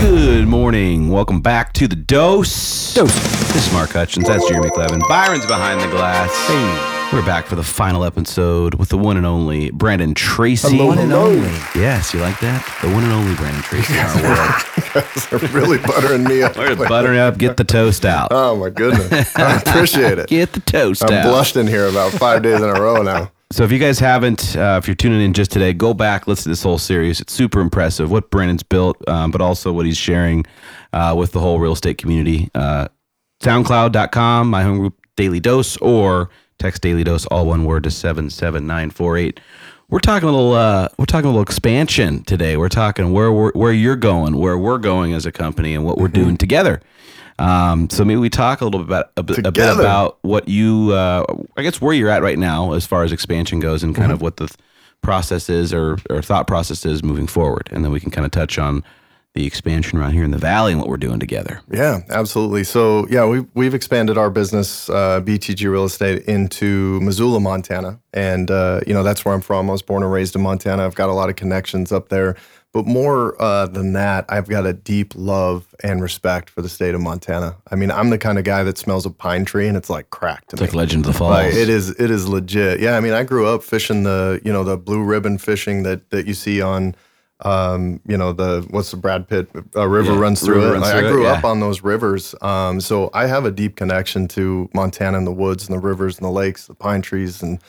Good morning. Welcome back to the Dose. Dose. This is Mark Hutchins. That's Jeremy Clevin. Byron's behind the glass. Hey. We're back for the final episode with the one and only Brandon Tracy. The one and only. Yes, you like that? The one and only Brandon Tracy in our world. They're really buttering me up. We're buttering up. Get the toast out. Oh my goodness. I appreciate it. Get the toast I'm out. blushed in here about five days in a row now. So if you guys haven't, uh, if you're tuning in just today, go back, listen to this whole series. It's super impressive what Brandon's built, um, but also what he's sharing uh, with the whole real estate community. Uh, SoundCloud.com, my home group Daily Dose, or text Daily Dose, all one word to seven seven nine four eight. We're talking a little. Uh, we're talking a little expansion today. We're talking where we're, where you're going, where we're going as a company, and what we're doing together. Um, so maybe we talk a little bit about a bit, a bit about what you, uh, I guess, where you're at right now as far as expansion goes, and kind of what the th- process is or, or thought process is moving forward, and then we can kind of touch on the expansion around here in the valley and what we're doing together. Yeah, absolutely. So yeah, we've we've expanded our business, uh, BTG Real Estate, into Missoula, Montana, and uh, you know that's where I'm from. I was born and raised in Montana. I've got a lot of connections up there. But more uh, than that, I've got a deep love and respect for the state of Montana. I mean, I'm the kind of guy that smells a pine tree and it's like cracked. It's me. like Legend of the Falls. Like, it is it is legit. Yeah, I mean, I grew up fishing the you know the blue ribbon fishing that that you see on um you know the what's the Brad Pitt uh, river Yeah, runs through river it. runs Like, through I it, grew yeah. up on those rivers. Um so I have a deep connection to Montana and the woods and the rivers and the lakes, the pine trees and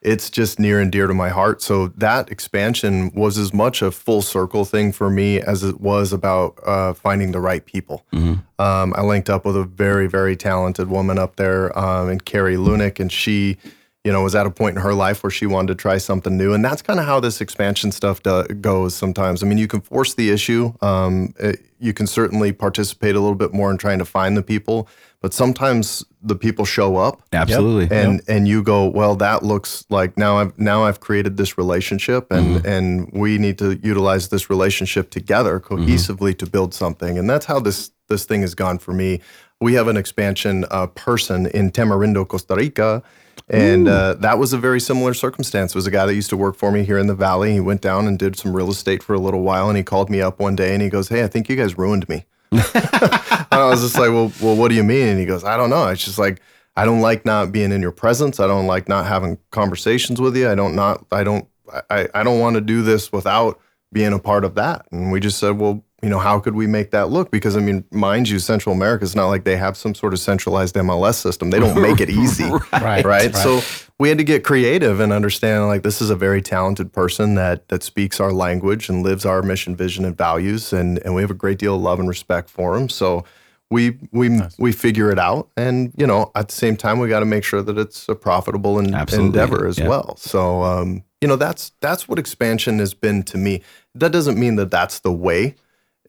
it's just near and dear to my heart. So that expansion was as much a full circle thing for me as it was about uh, finding the right people. Um, I linked up with a very, very talented woman up there, um, and Carrie Lunick, and she, you know, was at a point in her life where she wanted to try something new, and that's kind of how this expansion stuff do- goes. Sometimes, I mean, you can force the issue. Um, it- you can certainly participate a little bit more in trying to find the people, but sometimes the people show up. Absolutely. and and you go well that looks like now I've now I've created this relationship and and we need to utilize this relationship together cohesively to build something. And that's how this this thing has gone for me. We have an expansion uh, person in Tamarindo Costa Rica. And uh, that was a very similar circumstance. It was a guy that used to work for me here in the valley. He went down and did some real estate for a little while, and he called me up one day and he goes, "Hey, I think you guys ruined me." And I was just like, well, well, what do you mean? And he goes, I don't know. It's just like I don't like not being in your presence. I don't like not having conversations with you. I don't not I don't I, I don't want to do this without being a part of that. And we just said, well, you know, how could we make that look? Because I mean, mind you, Central America is not like they have some sort of centralized MLS system. They don't make it easy. Right, right. So we had to get creative and understand like this is a very talented person that that speaks our language and lives our mission, vision, and values, and and we have a great deal of love and respect for him. So we we we figure it out, and you know at the same time we got to make sure that it's a profitable and endeavor as yeah. well. So um, you know that's that's what expansion has been to me. That doesn't mean that that's the way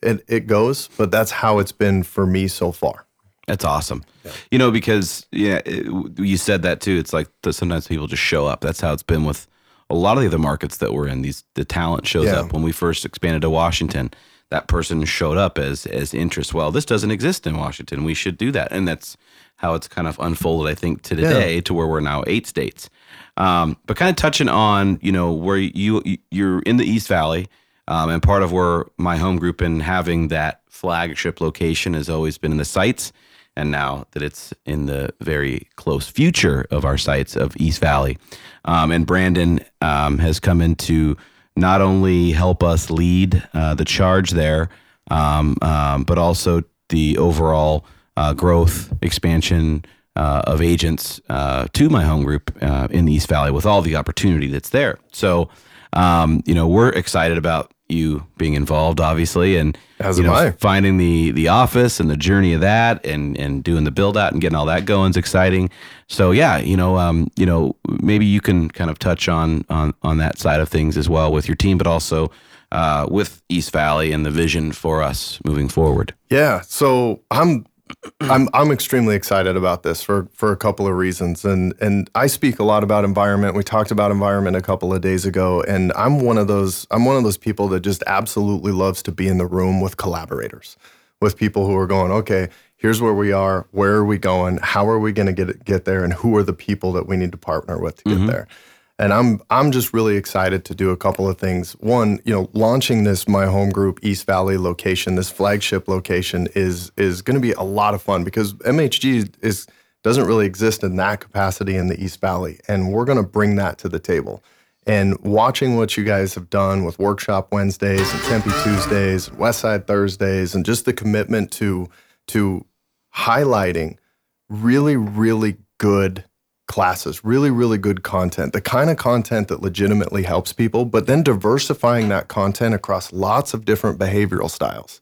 it, it goes, but that's how it's been for me so far. That's awesome. You know, because yeah, it, you said that too. It's like that sometimes people just show up. That's how it's been with a lot of the other markets that we're in. These the talent shows Yeah. up. When we first expanded to Washington, that person showed up as as interest. Well, this doesn't exist in Washington. We should do that, and that's how it's kind of unfolded. I think to today to where we're now eight states. Um, but kind of touching on you know where you you're in the East Valley. Um, and part of where my home group and having that flagship location has always been in the sites. And now that it's in the very close future of our sites of East Valley. Um, and Brandon um, has come in to not only help us lead uh, the charge there, um, um, but also the overall uh, growth, expansion uh, of agents uh, to my home group uh, in the East Valley with all the opportunity that's there. So, um, you know, we're excited about you being involved, obviously, and As you am know, I. finding the the office and the journey of that, and and doing the build out and getting all that going is exciting. So yeah, you know, um, you know, maybe you can kind of touch on on on that side of things as well with your team, but also uh, with East Valley and the vision for us moving forward. Yeah, so I'm I'm I'm extremely excited about this for for a couple of reasons, and and I speak a lot about environment. We talked about environment a couple of days ago, and I'm one of those I'm one of those people that just absolutely loves to be in the room with collaborators, with people who are going, okay, here's where we are, where are we going, how are we going to get get there, and who are the people that we need to partner with to get mm-hmm. there. And I'm I'm just really excited to do a couple of things. One, you know, launching this my home group East Valley location, this flagship location is is going to be a lot of fun because MHG is doesn't really exist in that capacity in the East Valley, and we're going to bring that to the table. And watching what you guys have done with Workshop Wednesdays and Tempe Tuesdays, West Side Thursdays, and just the commitment to to highlighting really really good classes, really, really good content, the kind of content that legitimately helps people, but then diversifying that content across lots of different behavioral styles,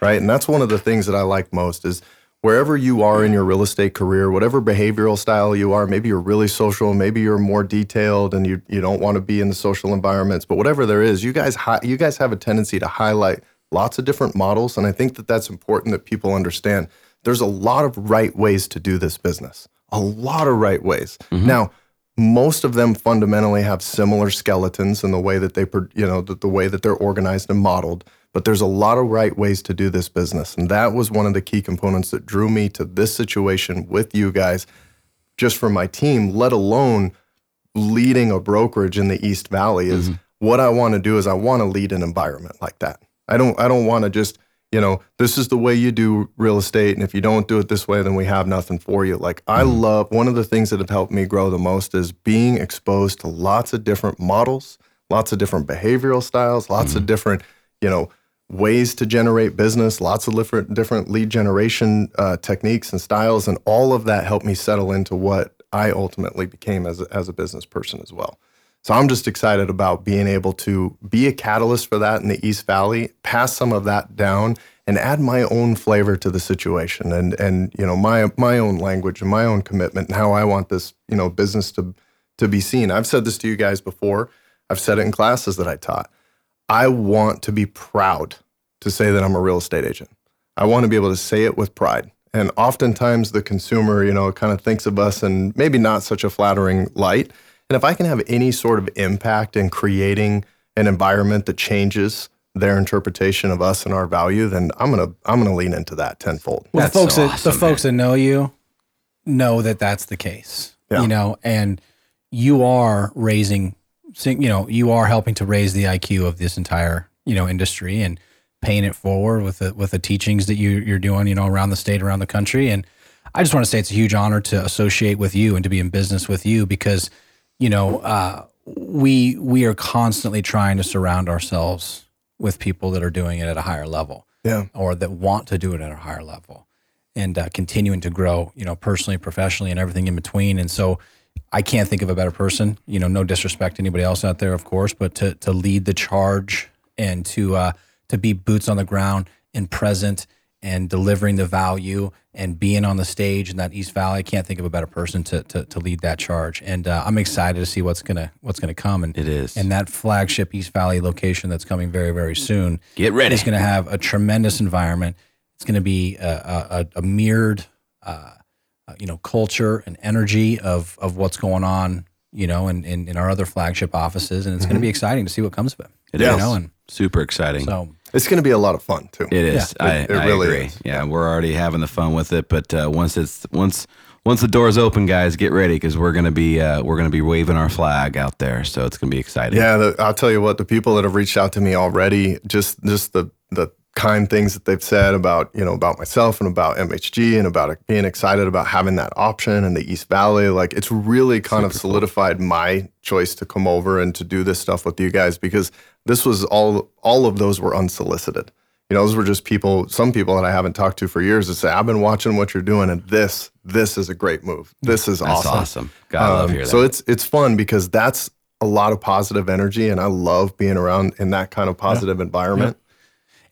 right? And that's one of the things that I like most is wherever you are in your real estate career, whatever behavioral style you are, maybe you're really social, maybe you're more detailed and you, you don't want to be in the social environments, but whatever there is, you guys, hi- you guys have a tendency to highlight lots of different models. And I think that that's important that people understand. There's a lot of right ways to do this business a lot of right ways. Mm-hmm. Now, most of them fundamentally have similar skeletons in the way that they, you know, the, the way that they're organized and modeled. But there's a lot of right ways to do this business, and that was one of the key components that drew me to this situation with you guys, just for my team. Let alone leading a brokerage in the East Valley. Is mm-hmm. what I want to do. Is I want to lead an environment like that. I don't. I don't want to just you know, this is the way you do real estate. And if you don't do it this way, then we have nothing for you. Like, I mm. love one of the things that have helped me grow the most is being exposed to lots of different models, lots of different behavioral styles, lots mm. of different, you know, ways to generate business, lots of different, different lead generation uh, techniques and styles. And all of that helped me settle into what I ultimately became as a, as a business person as well. So I'm just excited about being able to be a catalyst for that in the East Valley, pass some of that down and add my own flavor to the situation and and you know my my own language and my own commitment and how I want this, you know, business to to be seen. I've said this to you guys before. I've said it in classes that I taught. I want to be proud to say that I'm a real estate agent. I want to be able to say it with pride. And oftentimes the consumer, you know, kind of thinks of us in maybe not such a flattering light. And if I can have any sort of impact in creating an environment that changes their interpretation of us and our value, then I'm gonna I'm gonna lean into that tenfold. Well, the folks so that awesome, the folks that know you know that that's the case. Yeah. You know, and you are raising, you know, you are helping to raise the IQ of this entire you know industry and paying it forward with the with the teachings that you you're doing, you know, around the state, around the country, and I just want to say it's a huge honor to associate with you and to be in business with you because you know, uh, we we are constantly trying to surround ourselves with people that are doing it at a higher level, yeah, or that want to do it at a higher level, and uh, continuing to grow, you know, personally, professionally, and everything in between. And so, I can't think of a better person. You know, no disrespect to anybody else out there, of course, but to to lead the charge and to uh, to be boots on the ground and present and delivering the value and being on the stage in that East Valley. I can't think of a better person to to, to lead that charge. And uh, I'm excited to see what's gonna what's gonna come. And it is and that flagship East Valley location that's coming very very soon. Get ready. It's gonna have a tremendous environment. It's gonna be a, a, a mirrored, uh, uh, you know, culture and energy of of what's going on. You know, in, in, in our other flagship offices, and it's mm-hmm. going to be exciting to see what comes of it. It you is. know, and super exciting. So it's going to be a lot of fun too. It is. Yeah. I, it, it I really agree. Is. Yeah, we're already having the fun with it, but uh, once it's once once the doors open, guys, get ready because we're gonna be uh, we're gonna be waving our flag out there. So it's gonna be exciting. Yeah, the, I'll tell you what. The people that have reached out to me already, just just the the kind things that they've said about you know about myself and about MHG and about being excited about having that option in the East Valley. Like it's really kind Super of solidified cool. my choice to come over and to do this stuff with you guys because this was all all of those were unsolicited. You know, those were just people, some people that I haven't talked to for years that say, I've been watching what you're doing and this, this is a great move. This is that's awesome. awesome. God, um, I love hearing So it's it's fun because that's a lot of positive energy and I love being around in that kind of positive yeah. environment. Yeah.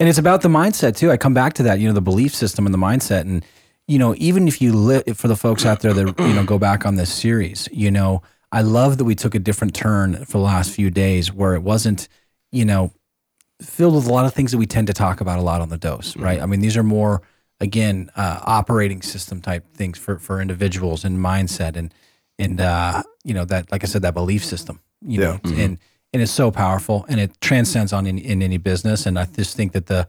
And it's about the mindset too. I come back to that, you know, the belief system and the mindset. And, you know, even if you live for the folks out there that, you know, go back on this series, you know, I love that we took a different turn for the last few days where it wasn't, you know, filled with a lot of things that we tend to talk about a lot on the dose, right? Mm-hmm. I mean, these are more, again, uh, operating system type things for, for individuals and mindset and, and, uh, you know, that, like I said, that belief system, you yeah. know, mm-hmm. and, and it's so powerful and it transcends on in, in any business. And I just think that the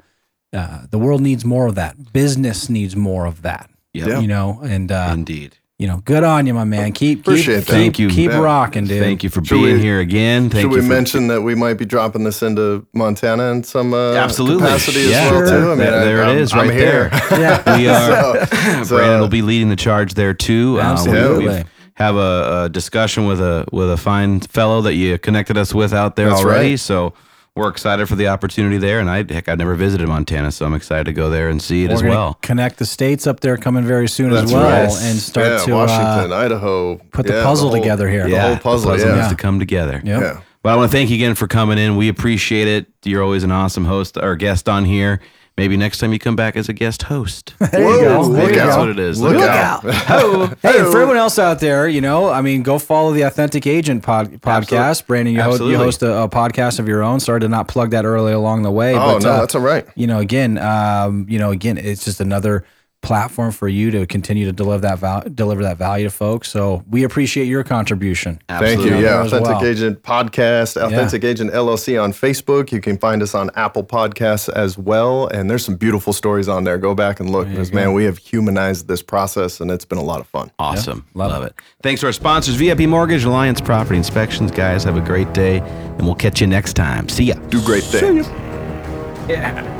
uh, the world needs more of that. Business needs more of that. Yeah, you know, and uh, indeed, you know, good on you, my man. Keep Appreciate keep, that. Thank you. Keep Yeah. rocking, dude. Thank you for Should being we- here again. Thank Should you we for, mention that we might be dropping this into Montana in some uh, Absolutely. capacity Yeah. as well Sure. too? I mean, There- I- there it I'm- is, I'm right here. there. Yeah. We are. So- so- Brandon will be leading the charge there too. Um, we- Absolutely. we've have a, a discussion with a with a fine fellow that you connected us with out there That's already. right. So we're excited for the opportunity there. And I heck, I've never visited Montana, so I'm excited to go there and see it We're as well. Connect the states up there coming very soon That's as well, right. and start yeah, to Washington, uh, Idaho. put the yeah, puzzle whole- together here. The whole puzzle, the puzzle yeah. needs to come together. Yep. Yeah. But I want to thank you again for coming in. We appreciate it. You're always an awesome host or guest on here. Maybe next time you come back as a guest host. There you go. Whoa, There look you out. That's go. what it is. Look, Look out. Hey, for everyone else out there, you know, I mean, go follow the Authentic Agent pod, podcast. Absolute- Brandon, you, ho- you host a, a podcast of your own. Sorry to not plug that early along the way. Oh but, no, uh, that's all right. you know, again, um, you know, again, it's just another platform for you to continue to deliver that val- deliver that value to folks. So we appreciate your contribution. Thank you. Yeah, Authentic well. Agent Podcast, Authentic Agent LLC on Facebook. You can find us on Apple Podcasts as well. And there's some beautiful stories on there. Go back and look because, man, we have humanized this process and it's been a lot of fun. Awesome. love Love, it. Thanks to our sponsors, VIP Mortgage, Alliance Property Inspections. Guys, have a great day, and we'll catch you next time. See ya. Do great things. Yeah.